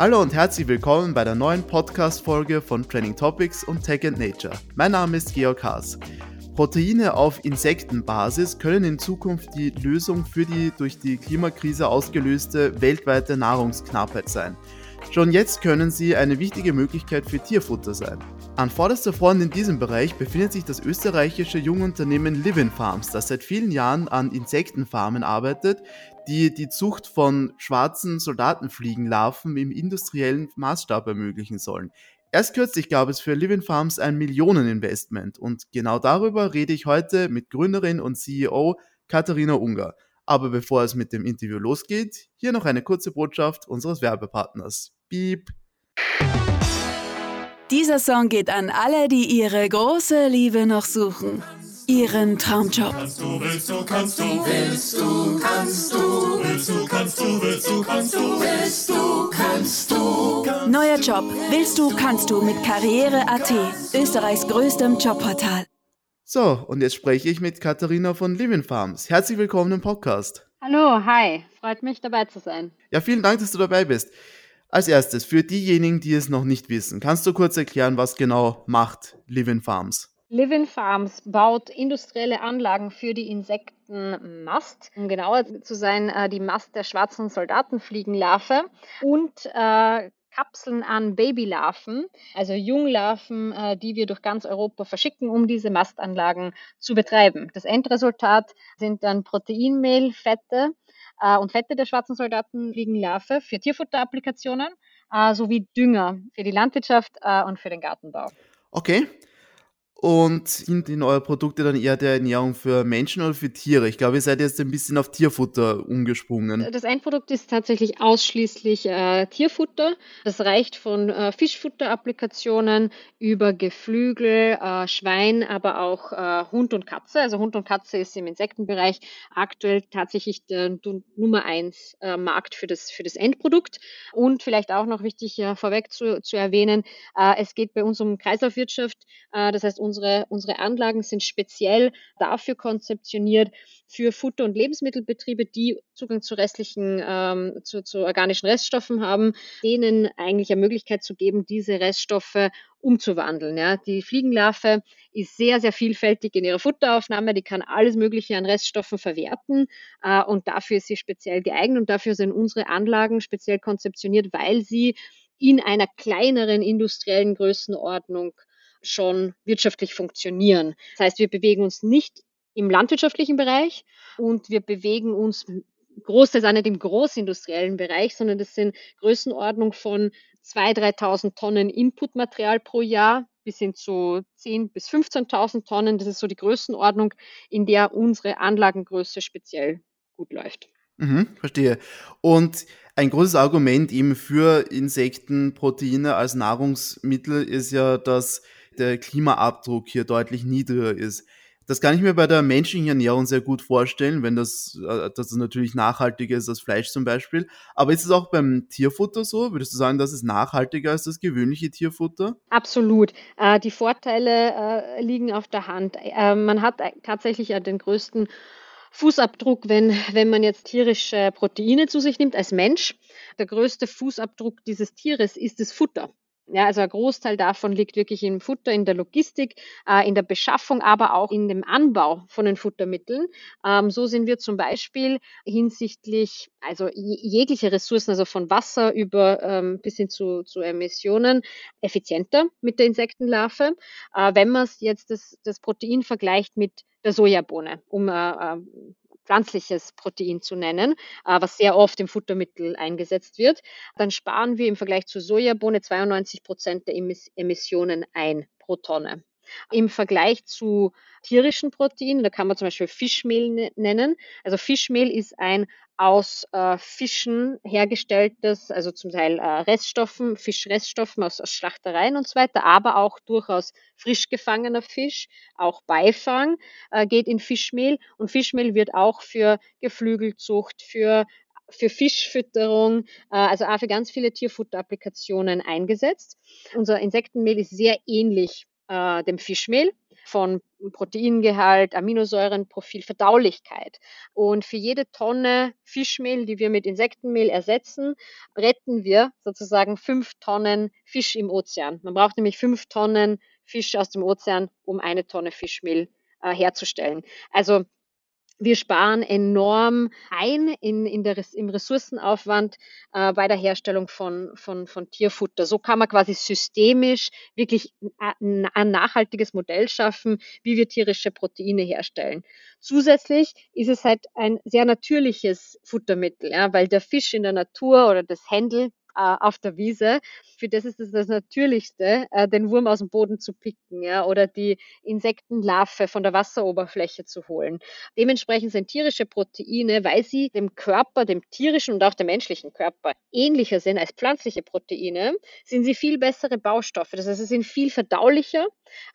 Hallo und herzlich willkommen bei der neuen Podcast-Folge von Training Topics und Tech and Nature. Mein Name ist Georg Haas. Proteine auf Insektenbasis können in Zukunft die Lösung für die durch die Klimakrise ausgelöste weltweite Nahrungsknappheit sein. Schon jetzt können sie eine wichtige Möglichkeit für Tierfutter sein. An vorderster Front in diesem Bereich befindet sich das österreichische Jungunternehmen Living Farms, das seit vielen Jahren an Insektenfarmen arbeitet, die die Zucht von schwarzen Soldatenfliegenlarven im industriellen Maßstab ermöglichen sollen. Erst kürzlich gab es für Living Farms ein Millioneninvestment und genau darüber rede ich heute mit Gründerin und CEO Katharina Unger. Aber bevor es mit dem Interview losgeht, hier noch eine kurze Botschaft unseres Werbepartners. Beep. Dieser Song geht an alle, die ihre große Liebe noch suchen. Ihren Traumjob. Kannst du, willst du, kannst du, willst du, kannst du, willst du, kannst du, willst du, kannst du, willst du, kannst du. Neuer Job. Willst du, kannst du mit Karriere.at, Österreichs größtem Jobportal. So, und jetzt spreche ich mit Katharina von Living Farms. Herzlich willkommen im Podcast. Hallo, hi. Freut mich dabei zu sein. Ja, vielen Dank, dass du dabei bist. Als erstes, für diejenigen, die es noch nicht wissen, kannst du kurz erklären, was genau macht Living Farms? Living Farms baut industrielle Anlagen für die Insektenmast, um genauer zu sein, äh, die Mast der schwarzen Soldatenfliegenlarve und äh, Kapseln an Babylarven, also Junglarven, äh, die wir durch ganz Europa verschicken, um diese Mastanlagen zu betreiben. Das Endresultat sind dann Proteinmehlfette und Fette der schwarzen Soldatenfliegenlarve für Tierfutterapplikationen sowie Dünger für die Landwirtschaft und für den Gartenbau. Okay, und sind in eure Produkte dann eher der Ernährung für Menschen oder für Tiere? Ich glaube, ihr seid jetzt ein bisschen auf Tierfutter umgesprungen. Das Endprodukt ist tatsächlich ausschließlich äh, Tierfutter. Das reicht von äh, Fischfutterapplikationen über Geflügel, äh, Schwein, aber auch äh, Hund und Katze. Also Hund und Katze ist im Insektenbereich aktuell tatsächlich der Nummer eins äh, Markt für das, für das Endprodukt. Und vielleicht auch noch wichtig äh, vorweg zu, zu erwähnen, es geht bei uns um Kreislaufwirtschaft. das heißt, unsere, unsere Anlagen sind speziell dafür konzeptioniert, für Futter- und Lebensmittelbetriebe, die Zugang zu restlichen, ähm, zu, zu organischen Reststoffen haben, denen eigentlich eine Möglichkeit zu geben, diese Reststoffe umzuwandeln. Ja. Die Fliegenlarve ist sehr, sehr vielfältig in ihrer Futteraufnahme. Die kann alles Mögliche an Reststoffen verwerten äh, und dafür ist sie speziell geeignet und dafür sind unsere Anlagen speziell konzeptioniert, weil sie in einer kleineren industriellen Größenordnung schon wirtschaftlich funktionieren. Das heißt, wir bewegen uns nicht im landwirtschaftlichen Bereich und wir bewegen uns großteils auch nicht im großindustriellen Bereich, sondern das sind Größenordnung von 2.000, 3.000 Tonnen Inputmaterial pro Jahr bis hin zu 10.000 bis 15.000 Tonnen. Das ist so die Größenordnung, in der unsere Anlagengröße speziell gut läuft. Mhm, verstehe. Und ein großes Argument eben für Insektenproteine als Nahrungsmittel ist ja, dass der Klimaabdruck hier deutlich niedriger ist. Das kann ich mir bei der menschlichen Ernährung sehr gut vorstellen, wenn das, äh, das natürlich nachhaltiger ist als Fleisch zum Beispiel. Aber ist es auch beim Tierfutter so? Würdest du sagen, dass es nachhaltiger als das gewöhnliche Tierfutter? Absolut. Äh, die Vorteile äh, liegen auf der Hand. man hat tatsächlich den größten Fußabdruck, wenn, wenn man jetzt tierische Proteine zu sich nimmt als Mensch. Der größte Fußabdruck dieses Tieres ist das Futter. Ja, also ein Großteil davon liegt wirklich im Futter, in der Logistik, äh, in der Beschaffung, aber auch in dem Anbau von den Futtermitteln. Ähm, so sind wir zum Beispiel hinsichtlich, also jegliche Ressourcen, also von Wasser über ähm, bis hin zu, zu Emissionen, effizienter mit der Insektenlarve. Äh, wenn man jetzt das, das Protein vergleicht mit der Sojabohne, um äh, pflanzliches Protein zu nennen, äh, was sehr oft im Futtermittel eingesetzt wird, dann sparen wir im Vergleich zur Sojabohne 92 Prozent der Emissionen ein pro Tonne. Im Vergleich zu tierischen Proteinen, da kann man zum Beispiel Fischmehl ne-, nennen. Also Fischmehl ist ein aus äh, Fischen hergestelltes, also zum Teil äh, Reststoffen, Fischreststoffen aus, aus Schlachtereien und so weiter, aber auch durchaus frisch gefangener Fisch, auch Beifang äh, geht in Fischmehl und Fischmehl wird auch für Geflügelzucht, für für Fischfütterung, äh, also auch für ganz viele Tierfutterapplikationen eingesetzt. Unser Insektenmehl ist sehr ähnlich äh, dem Fischmehl von Proteingehalt, Aminosäurenprofil, Verdaulichkeit. Und für jede Tonne Fischmehl, die wir mit Insektenmehl ersetzen, retten wir sozusagen fünf Tonnen Fisch im Ozean. Man braucht nämlich fünf Tonnen Fisch aus dem Ozean, um eine Tonne Fischmehl äh, herzustellen. Also wir sparen enorm ein in, in der, im Ressourcenaufwand äh, bei der Herstellung von, von, von Tierfutter. So kann man quasi systemisch wirklich ein, nachhaltiges Modell schaffen, wie wir tierische Proteine herstellen. Zusätzlich ist es halt ein sehr natürliches Futtermittel, ja, weil der Fisch in der Natur oder das Händel auf der Wiese. Für das ist es das Natürlichste, äh, den Wurm aus dem Boden zu picken ja, oder die Insektenlarve von der Wasseroberfläche zu holen. Dementsprechend sind tierische Proteine, weil sie dem Körper, dem tierischen und auch dem menschlichen Körper ähnlicher sind als pflanzliche Proteine, sind sie viel bessere Baustoffe. Das heißt, sie sind viel verdaulicher.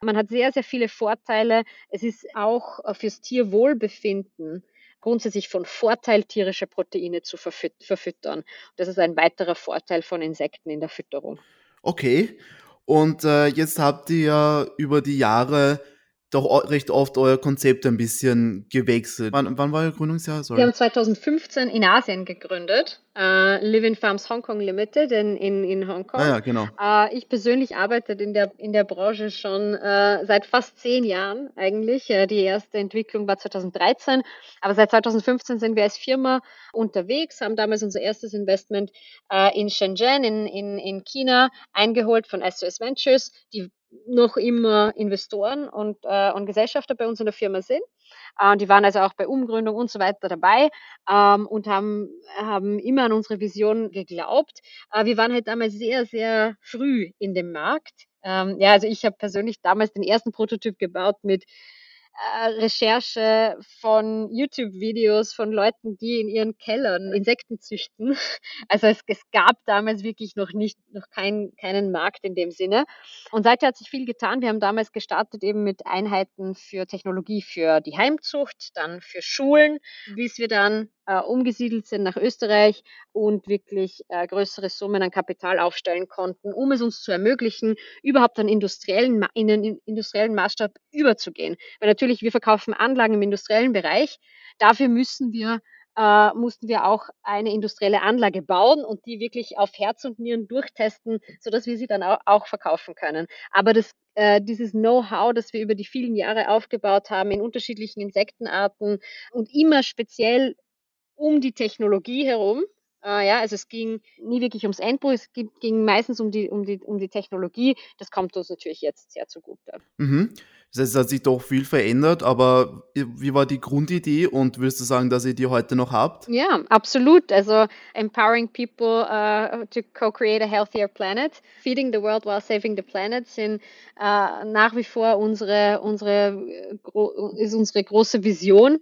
Man hat sehr, sehr viele Vorteile. Es ist auch äh, fürs Tierwohlbefinden grundsätzlich von Vorteil, tierische Proteine zu verfüttern. Das ist ein weiterer Vorteil von Insekten in der Fütterung. Okay. Und äh, jetzt habt ihr ja über die Jahre doch recht oft euer Konzept ein bisschen gewechselt. Wann, wann war euer Gründungsjahr? Sorry. Wir haben 2015 in Asien gegründet, äh, Living Farms Hong Kong Limited in, in, in Hongkong. Ah ja, genau. Äh, ich persönlich arbeite in der, in der Branche schon äh, seit fast zehn Jahren eigentlich. Die erste Entwicklung war 2013, aber seit 2015 sind wir als Firma unterwegs, haben damals unser erstes Investment in Shenzhen in, in, in China eingeholt von SOS Ventures. Die noch immer Investoren und, und Gesellschafter bei uns in der Firma sind. Äh, die waren also auch bei Umgründung und so weiter dabei ähm, und haben, haben immer an unsere Vision geglaubt. Äh, wir waren halt damals sehr, sehr früh in dem Markt. Ähm, ja, also ich habe persönlich damals den ersten Prototyp gebaut mit äh, Recherche von YouTube-Videos von Leuten, die in ihren Kellern Insekten züchten. Also es, es gab damals wirklich noch nicht, noch kein, keinen Markt in dem Sinne. Und seither hat sich viel getan. Wir haben damals gestartet eben mit Einheiten für Technologie für die Heimzucht, dann für Schulen, bis wir dann äh, umgesiedelt sind nach Österreich und wirklich äh, größere Summen an Kapital aufstellen konnten, um es uns zu ermöglichen, überhaupt einen industriellen, in einen industriellen Maßstab überzugehen. Weil natürlich, wir verkaufen Anlagen im industriellen Bereich. Dafür müssen wir äh, mussten wir auch eine industrielle Anlage bauen und die wirklich auf Herz und Nieren durchtesten, sodass wir sie dann auch, auch verkaufen können. Aber das, äh, dieses Know-how, das wir über die vielen Jahre aufgebaut haben in unterschiedlichen Insektenarten und immer speziell um die Technologie herum. Äh, ja, also es ging nie wirklich ums Endprodukt, es ging meistens um die, um, die, um die Technologie. Das kommt uns natürlich jetzt sehr zugute. Mhm. Das heißt, es hat sich doch viel verändert, aber wie war die Grundidee und würdest du sagen, dass ihr die heute noch habt? Ja, absolut. Also empowering people uh, to co-create a healthier planet, feeding the world while saving the planet sind uh, nach wie vor unsere, unsere, ist unsere große Vision.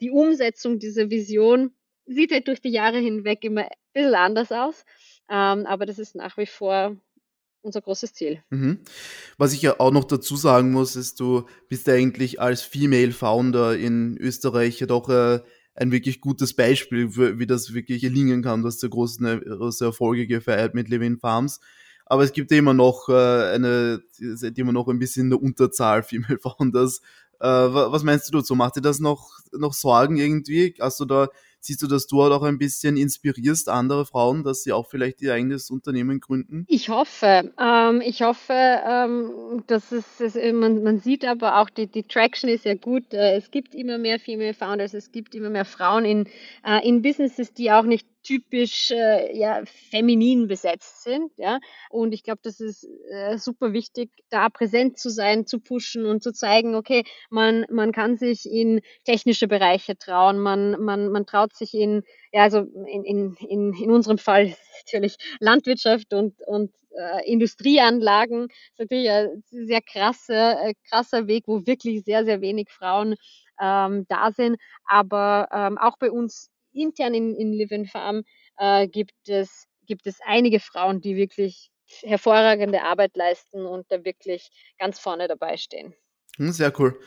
Die Umsetzung dieser Vision sieht halt durch die Jahre hinweg immer ein bisschen anders aus, ähm, aber das ist nach wie vor unser großes Ziel. Mhm. Was ich ja auch noch dazu sagen muss, ist, du bist eigentlich als Female Founder in Österreich ja doch äh, ein wirklich gutes Beispiel, für, wie das wirklich gelingen kann. Du hast ja große, große Erfolge gefeiert mit Levin Farms. Aber es gibt immer noch äh, eine, seid immer noch ein bisschen in der Unterzahl Female Founders. Äh, was meinst du dazu? Macht dir das noch, noch Sorgen irgendwie? Hast du da Siehst du, dass du halt auch ein bisschen inspirierst andere Frauen, dass sie auch vielleicht ihr eigenes Unternehmen gründen? Ich hoffe. Ähm, ich hoffe, ähm, dass es, es man, man, sieht aber auch, die, die Traction ist ja gut. Äh, es gibt immer mehr Female Founders, es gibt immer mehr Frauen in, äh, in Businesses, die auch nicht typisch äh, ja, feminin besetzt sind. Ja? Und ich glaube, das ist äh, super wichtig, da präsent zu sein, zu pushen und zu zeigen, okay, man, man kann sich in technische Bereiche trauen, man, man, man traut sich in, ja, also in, in, in, in unserem Fall natürlich Landwirtschaft und, und äh, Industrieanlagen. Das ist natürlich ein sehr krasse, äh, krasser Weg, wo wirklich sehr, sehr wenig Frauen ähm, da sind. Aber ähm, auch bei uns intern in, in Live Farm äh, gibt, es, gibt es einige Frauen, die wirklich hervorragende Arbeit leisten und da wirklich ganz vorne dabei stehen. Hm, sehr cool.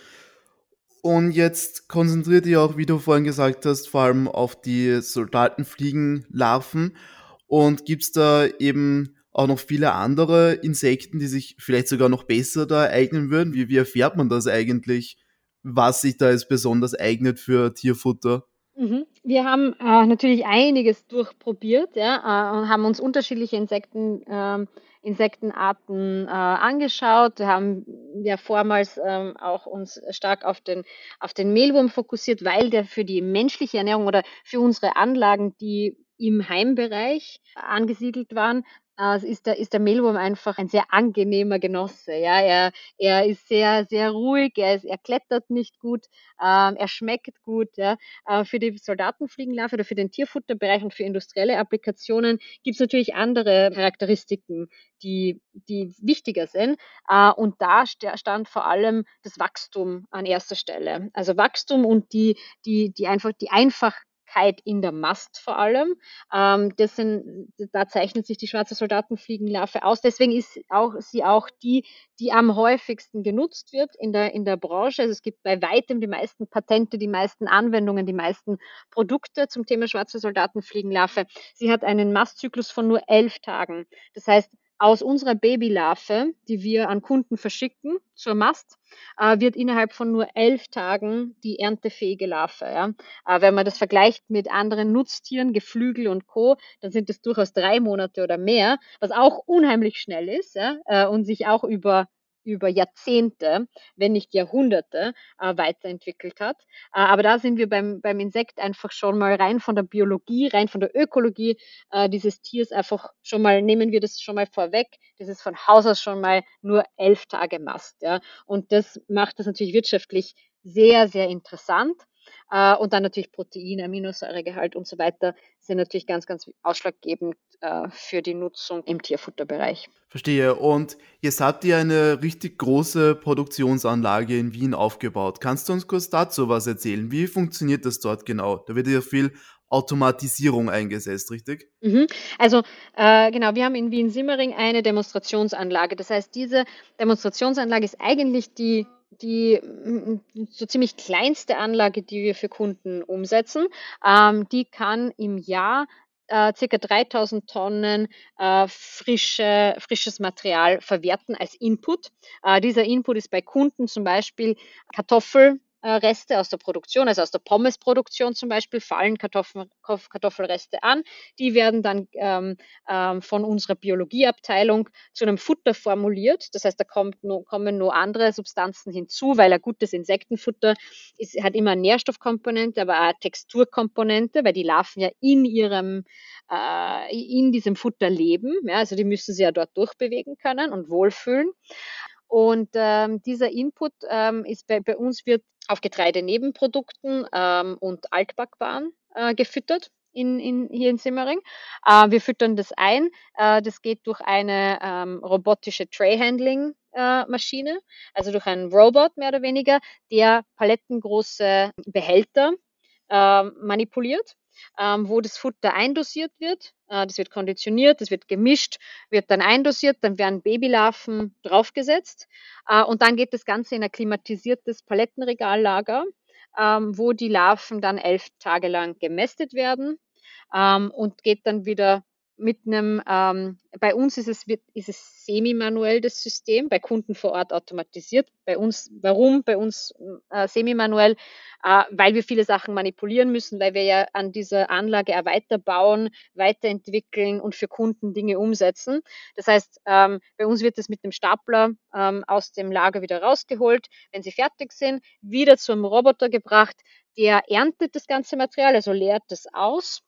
Und jetzt konzentriert ihr auch, wie du vorhin gesagt hast, vor allem auf die Soldatenfliegenlarven. Und gibt es da eben auch noch viele andere Insekten, die sich vielleicht sogar noch besser da eignen würden. Wie, wie erfährt man das eigentlich, was sich da jetzt besonders eignet für Tierfutter? Mhm. Wir haben äh, natürlich einiges durchprobiert ja, äh, und haben uns unterschiedliche Insekten, äh, Insektenarten angeschaut. Wir haben ja vormals ähm, auch uns stark auf den, auf den Mehlwurm fokussiert, weil der für die menschliche Ernährung oder für unsere Anlagen, die im Heimbereich angesiedelt waren, äh, ist der, ist der Mehlwurm einfach ein sehr angenehmer Genosse. Ja, er, er ist sehr, sehr ruhig, er, ist, er klettert nicht gut, ähm, er schmeckt gut. Ja. Äh, für die Soldatenfliegenlarve oder für den Tierfutterbereich und für industrielle Applikationen gibt es natürlich andere Charakteristiken, die, die wichtiger sind. Äh, und da stand vor allem das Wachstum an erster Stelle. Also Wachstum und die, die, die einfach, die einfach in der Mast vor allem. Ähm, das sind, da zeichnet sich die schwarze Soldatenfliegenlarve aus. Deswegen ist auch, sie auch die, die am häufigsten genutzt wird in der, in der Branche. Also es gibt bei weitem die meisten Patente, die meisten Anwendungen, die meisten Produkte zum Thema schwarze Soldatenfliegenlarve. Sie hat einen Mastzyklus von nur elf Tagen. Das heißt, aus unserer Babylarve, die wir an Kunden verschicken zur Mast, äh, wird innerhalb von nur elf Tagen die erntefähige Larve. Ja. Äh, wenn man das vergleicht mit anderen Nutztieren, Geflügel und Co., dann sind es durchaus drei Monate oder mehr, was auch unheimlich schnell ist ja, äh, und sich auch über über Jahrzehnte, wenn nicht Jahrhunderte äh, weiterentwickelt hat. Äh, aber da sind wir beim, beim Insekt einfach schon mal rein von der Biologie, rein von der Ökologie äh, dieses Tiers einfach schon mal, nehmen wir das schon mal vorweg, das ist von Haus aus schon mal nur elf Tage Mast. Ja? Und das macht das natürlich wirtschaftlich sehr, sehr interessant. Äh, und dann natürlich Protein, Aminosäuregehalt und so weiter sind natürlich ganz, ganz ausschlaggebend äh, für die Nutzung im Tierfutterbereich. Verstehe. Und jetzt habt ihr eine richtig große Produktionsanlage in Wien aufgebaut. Kannst du uns kurz dazu was erzählen? Wie funktioniert das dort genau? Da wird ja viel Automatisierung eingesetzt, richtig? Mhm. Also äh, genau, wir haben in Wien-Simmering eine Demonstrationsanlage. Das heißt, diese Demonstrationsanlage ist eigentlich die die so ziemlich kleinste Anlage, die wir für Kunden umsetzen. Ähm, die kann im Jahr äh, circa 3000 Tonnen äh, frische, frisches Material verwerten als Input. Äh, dieser Input ist bei Kunden zum Beispiel Kartoffel, Reste aus der Produktion, also aus der Pommesproduktion zum Beispiel, fallen Kartoffel, Kartoffelreste an. Die werden dann ähm, ähm, von unserer Biologieabteilung zu einem Futter formuliert. Das heißt, da nur, kommen nur andere Substanzen hinzu, weil ein gutes Insektenfutter ist, hat immer eine Nährstoffkomponente, aber auch eine Texturkomponente, weil die Larven ja in ihrem äh, in diesem Futter leben. Ja, also die müssen sie ja dort durchbewegen können und wohlfühlen. Und ähm, dieser Input ähm, ist bei, bei uns wird auf Getreidenebenprodukten ähm, und Altbackwaren äh, gefüttert. In, in, hier in Simmering. Äh, wir füttern das ein. Äh, das geht durch eine ähm, robotische Tray-Handling-Maschine, äh, also durch einen Robot mehr oder weniger, der palettengroße Behälter ähm, manipuliert ähm, wo das Futter eindosiert wird. Äh, das wird konditioniert, das wird gemischt, wird dann eindosiert, dann werden Babylarven draufgesetzt. Äh, und dann geht das Ganze in ein klimatisiertes Palettenregallager, ähm, wo die Larven dann elf Tage lang gemästet werden ähm, und geht dann wieder mit einem, ähm, bei uns ist es, ist es semi-manuell das System, bei Kunden vor Ort automatisiert. Bei uns, warum bei uns äh, semi-manuell? Äh, weil wir viele Sachen manipulieren müssen, weil wir ja an dieser Anlage auch weiterbauen, weiterentwickeln und für Kunden Dinge umsetzen. Das heißt, ähm, bei uns wird es mit dem Stapler ähm, aus dem Lager wieder rausgeholt, wenn sie fertig sind, wieder zum Roboter gebracht, der erntet das ganze Material, also leert es aus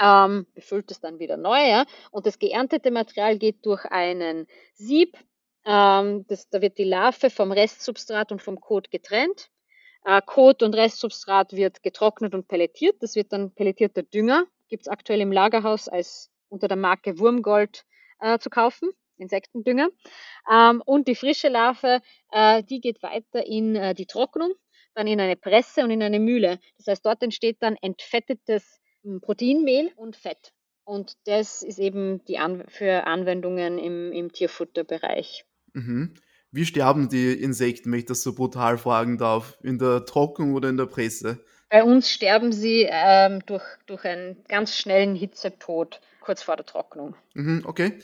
ähm, befüllt es dann wieder neu. Ja? Und das geerntete Material geht durch einen Sieb. Ähm, das, da wird die Larve vom Restsubstrat und vom Kot getrennt. Äh, Kot und Restsubstrat wird getrocknet und pelletiert. Das wird dann pelletierter Dünger. Gibt es aktuell im Lagerhaus als unter der Marke Wurmgold äh, zu kaufen. Insektendünger. Ähm, und die frische Larve, äh, die geht weiter in äh, die Trocknung, dann in eine Presse und in eine Mühle. Das heißt, dort entsteht dann entfettetes Proteinmehl und Fett. Und das ist eben die An für Anwendungen im, im Tierfutterbereich. Mhm. Wie sterben die Insekten, wenn ich das so brutal fragen darf? In der Trocknung oder in der Presse? Bei uns sterben sie ähm, durch, durch einen ganz schnellen Hitzetod kurz vor der Trocknung. Mhm, okay.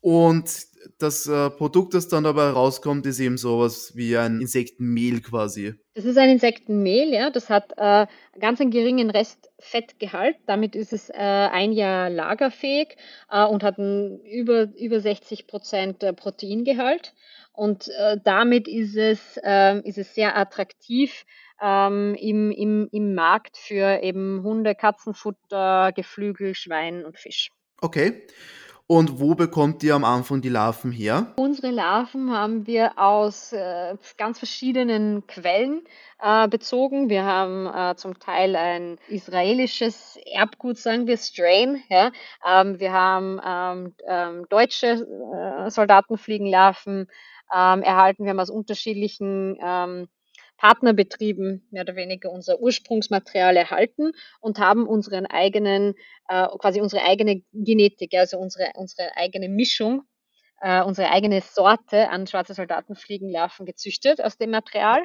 Und das äh, Produkt, das dann dabei rauskommt, ist eben sowas wie ein Insektenmehl quasi. Das ist ein Insektenmehl, ja. Das hat äh, ganz einen geringen Restfettgehalt. Damit ist es äh, ein Jahr lagerfähig äh, und hat ein über, über 60 Prozent äh, Proteingehalt. Und äh, damit ist es, ähm, ist es sehr attraktiv ähm, im, im, im Markt für eben Hunde, Katzenfutter, Geflügel, Schwein und Fisch. Okay. Und wo bekommt ihr am Anfang die Larven her? Unsere Larven haben wir aus äh, ganz verschiedenen Quellen äh, bezogen. Wir haben äh, zum Teil ein israelisches Erbgut, sagen wir Strain. Ja? Ähm, wir haben ähm, ähm, deutsche äh, Soldatenfliegenlarven ähm, erhalten. Wir haben aus unterschiedlichen ähm, Partnerbetrieben mehr oder weniger unser Ursprungsmaterial erhalten und haben unseren eigenen, äh, quasi unsere eigene Genetik, also unsere, unsere eigene Mischung, äh, unsere eigene Sorte an schwarze Soldatenfliegenlarven gezüchtet aus dem Material,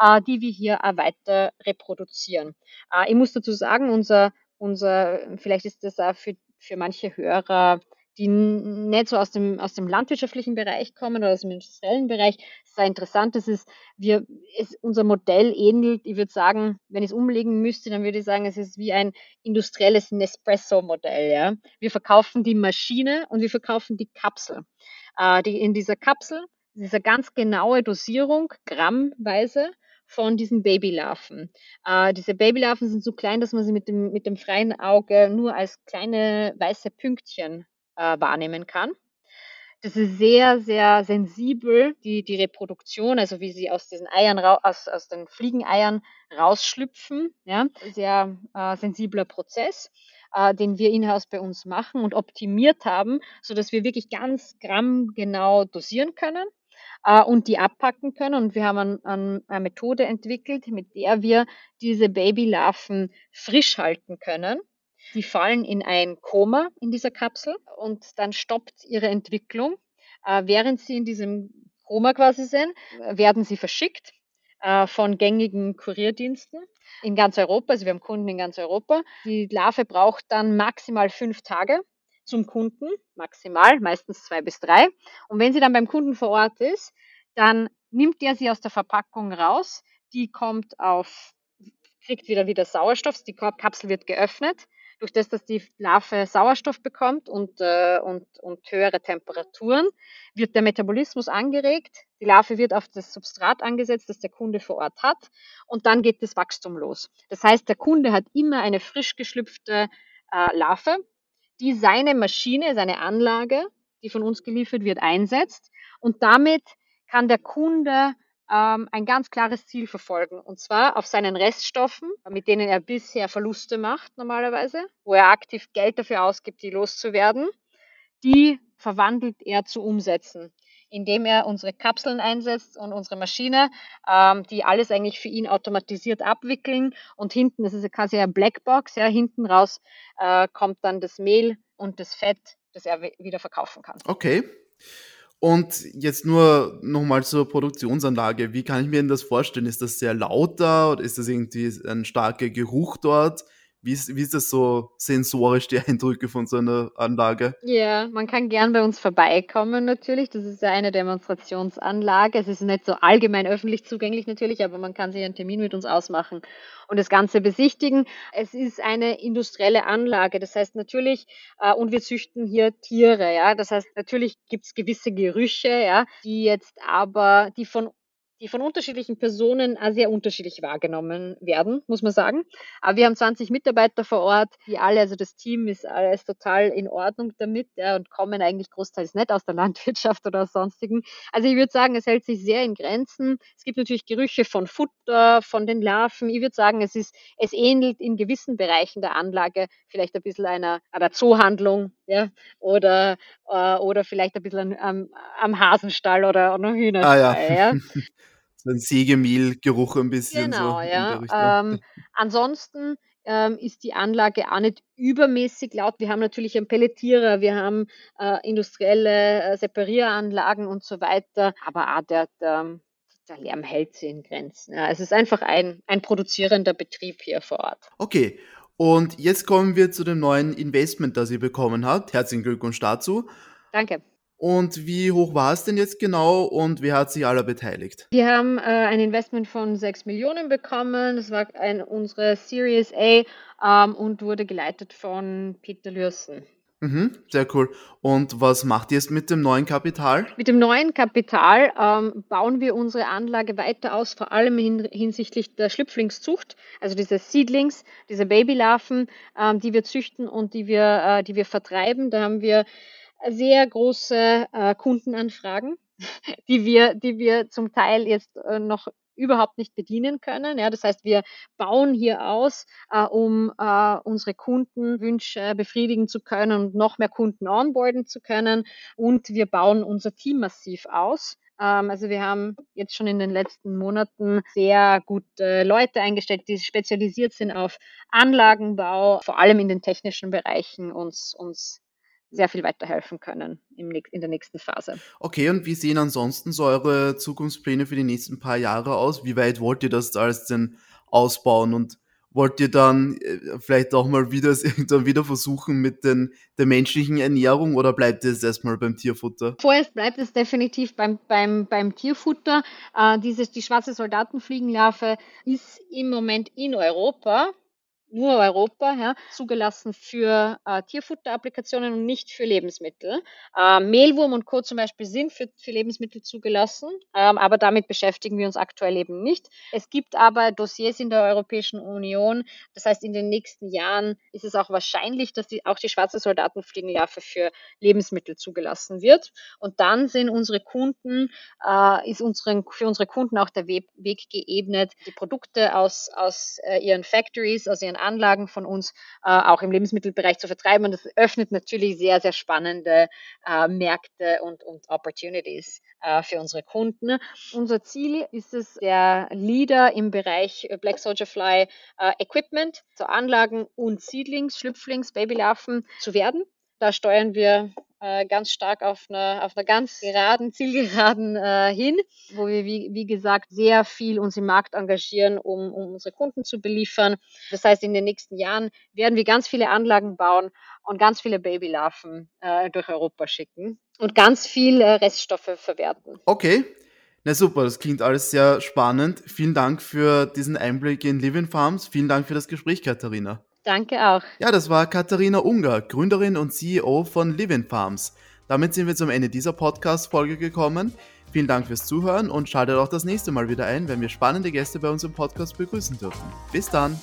äh, die wir hier auch weiter reproduzieren. Äh, ich muss dazu sagen, unser, unser, vielleicht ist das auch für, für manche Hörer die nicht so aus dem, aus dem landwirtschaftlichen Bereich kommen oder aus dem industriellen Bereich. Sehr interessant das ist, wir, es, unser Modell ähnelt, ich würde sagen, wenn ich es umlegen müsste, dann würde ich sagen, es ist wie ein industrielles Nespresso-Modell. Ja? Wir verkaufen die Maschine und wir verkaufen die Kapsel. Äh, die, in dieser Kapsel, dieser ganz genaue Dosierung, grammweise, von diesen Babylarven. Äh, diese Babylarven sind so klein, dass man sie mit dem, mit dem freien Auge nur als kleine weiße Pünktchen äh, wahrnehmen kann. Das ist sehr, sehr sensibel, die, die Reproduktion, also wie sie aus diesen Eiern, aus, aus den Fliegeneiern rausschlüpfen. Ja? Sehr äh, sensibler Prozess, äh, den wir in-house bei uns machen und optimiert haben, sodass wir wirklich ganz grammgenau dosieren können äh, und die abpacken können. Und wir haben ein, ein, eine Methode entwickelt, mit der wir diese Babylarven frisch halten können die fallen in ein Koma in dieser Kapsel und dann stoppt ihre Entwicklung. Äh, während sie in diesem Koma quasi sind, werden sie verschickt äh, von gängigen Kurierdiensten in ganz Europa. Also wir haben Kunden in ganz Europa. Die Larve braucht dann maximal fünf Tage zum Kunden, maximal, meistens zwei bis drei. Und wenn sie dann beim Kunden vor Ort ist, dann nimmt er sie aus der Verpackung raus. Die kommt auf, kriegt wieder wieder Sauerstoff. Die Kapsel wird geöffnet durch das, dass die Larve Sauerstoff bekommt und, äh, und, und höhere Temperaturen, wird der Metabolismus angeregt. Die Larve wird auf das Substrat angesetzt, das der Kunde vor Ort hat. Und dann geht das Wachstum los. Das heißt, der Kunde hat immer eine frisch geschlüpfte äh, Larve, die seine Maschine, seine Anlage, die von uns geliefert wird, einsetzt. Und damit kann der Kunde ähm, ein ganz klares Ziel verfolgen. Und zwar auf seinen Reststoffen, mit denen er bisher Verluste macht normalerweise, wo er aktiv Geld dafür ausgibt, die loszuwerden, die verwandelt er zu Umsätzen, indem er unsere Kapseln einsetzt und unsere Maschine, ähm, die alles eigentlich für ihn automatisiert abwickeln. Und hinten, das ist quasi eine Blackbox, ja, hinten raus äh, kommt dann das Mehl und das Fett, das er wieder verkaufen kann. Okay. Und jetzt nur nochmal zur Produktionsanlage. Wie kann ich mir denn das vorstellen? Ist das sehr laut da oder ist das irgendwie ein starker Geruch dort? Wie ist, wie ist das so sensorisch, die Eindrücke von so einer Anlage? Ja, man kann gern bei uns vorbeikommen natürlich. Das ist ja eine Demonstrationsanlage. Es ist nicht so allgemein öffentlich zugänglich natürlich, aber man kann sich einen Termin mit uns ausmachen und das Ganze besichtigen. Es ist eine industrielle Anlage. Das heißt natürlich, äh, und wir züchten hier Tiere, ja. Das heißt, natürlich gibt es gewisse Gerüche, ja, die jetzt aber, die von die von unterschiedlichen Personen auch sehr unterschiedlich wahrgenommen werden, muss man sagen. Aber wir haben 20 Mitarbeiter vor Ort, die alle, also das Team ist alles total in Ordnung damit ja, und kommen eigentlich großteils nicht aus der Landwirtschaft oder aus sonstigen. Also ich würde sagen, es hält sich sehr in Grenzen. Es gibt natürlich Gerüche von Futter, von den Larven. Ich würde sagen, es ist, es ähnelt in gewissen Bereichen der Anlage vielleicht ein bisschen einer, einer Zoohandlung, ja, oder, äh, oder vielleicht ein bisschen am, am Hasenstall oder, oder Hühnerstall, ah, ja. ja. so ein Sägemehlgeruch ein bisschen genau, so. Ja. Ähm, ansonsten ähm, ist die Anlage auch nicht übermäßig laut. Wir haben natürlich einen Pelletierer, wir haben äh, industrielle äh, Separieranlagen und so weiter, aber auch der, der, der Lärm hält sich in Grenzen. Ja. Es ist einfach ein, ein produzierender Betrieb hier vor Ort. Okay, und jetzt kommen wir zu dem neuen Investment, das ihr bekommen habt. Herzlichen Glückwunsch dazu. Danke. Und wie hoch war es denn jetzt genau und wer hat sich alle beteiligt? Wir haben äh, ein Investment von 6 Millionen bekommen. Das war ein, unsere Series A ähm, und wurde geleitet von Peter Lürsen. Mhm, sehr cool. Und was macht ihr jetzt mit dem neuen Kapital? Mit dem neuen Kapital ähm, bauen wir unsere Anlage weiter aus, vor allem hin, hinsichtlich der Schlüpflingszucht, also diese Seedlings, diese Babylarven, ähm, die wir züchten und die wir, äh, die wir vertreiben. Da haben wir sehr große äh, Kundenanfragen, die wir, die wir zum Teil jetzt äh, noch überhaupt nicht bedienen können. Ja, das heißt, wir bauen hier aus, äh, um äh, unsere Kundenwünsche befriedigen zu können und noch mehr Kunden onboarden zu können. Und wir bauen unser Team massiv aus. Ähm, also wir haben jetzt schon in den letzten Monaten sehr gute Leute eingestellt, die spezialisiert sind auf Anlagenbau, vor allem in den technischen Bereichen uns, uns sehr viel weiterhelfen können im, in der nächsten Phase. Okay, und wie sehen ansonsten so eure Zukunftspläne für die nächsten paar Jahre aus? Wie weit wollt ihr das alles denn ausbauen und wollt ihr dann äh, vielleicht auch mal wieder irgendwann wieder versuchen mit den, der menschlichen Ernährung oder bleibt es erstmal beim Tierfutter? Vorerst bleibt es definitiv beim, beim, beim Tierfutter. Äh, dieses, die schwarze Soldatenfliegenlarve ist im Moment in Europa nur Europa ja, zugelassen für äh, Tierfutterapplikationen und nicht für Lebensmittel. Äh, Mehlwurm und Co. zum Beispiel sind für, für Lebensmittel zugelassen, ähm, aber damit beschäftigen wir uns aktuell eben nicht. Es gibt aber Dossiers in der Europäischen Union, das heißt in den nächsten Jahren ist es auch wahrscheinlich, dass die, auch die schwarze Soldatenfliegenlarve für Lebensmittel zugelassen wird. Und dann sind unsere Kunden, äh, ist unseren, für unsere Kunden auch der Weg, Weg geebnet, die Produkte aus, aus äh, ihren Factories, aus ihren Anlagen von uns äh, auch im Lebensmittelbereich zu vertreiben. Und das öffnet natürlich sehr, sehr spannende äh, Märkte und, und Opportunities äh, für unsere Kunden. Unser Ziel ist es, der Leader im Bereich Black Soldier Fly äh, Equipment, so Anlagen und Seedlings, Schlüpflings, Babylarven zu werden. Da steuern wir äh, ganz stark auf einer, auf einer ganz geraden, zielgeraden äh, hin, wo wir, wie, wie gesagt, sehr viel uns im Markt engagieren, um, um unsere Kunden zu beliefern. Das heißt, in den nächsten Jahren werden wir ganz viele Anlagen bauen und ganz viele Babylarven äh, durch Europa schicken und ganz viel äh, Reststoffe verwerten. Okay. Na super, das klingt alles sehr spannend. Vielen Dank für diesen Einblick in Living Farms. Vielen Dank für das Gespräch, Katharina. Danke auch. Ja, das war Katharina Unger, Gründerin und CEO von Living Farms. Damit sind wir zum Ende dieser Podcast-Folge gekommen. Vielen Dank fürs Zuhören und schaltet auch das nächste Mal wieder ein, wenn wir spannende Gäste bei uns im Podcast begrüßen dürfen. Bis dann!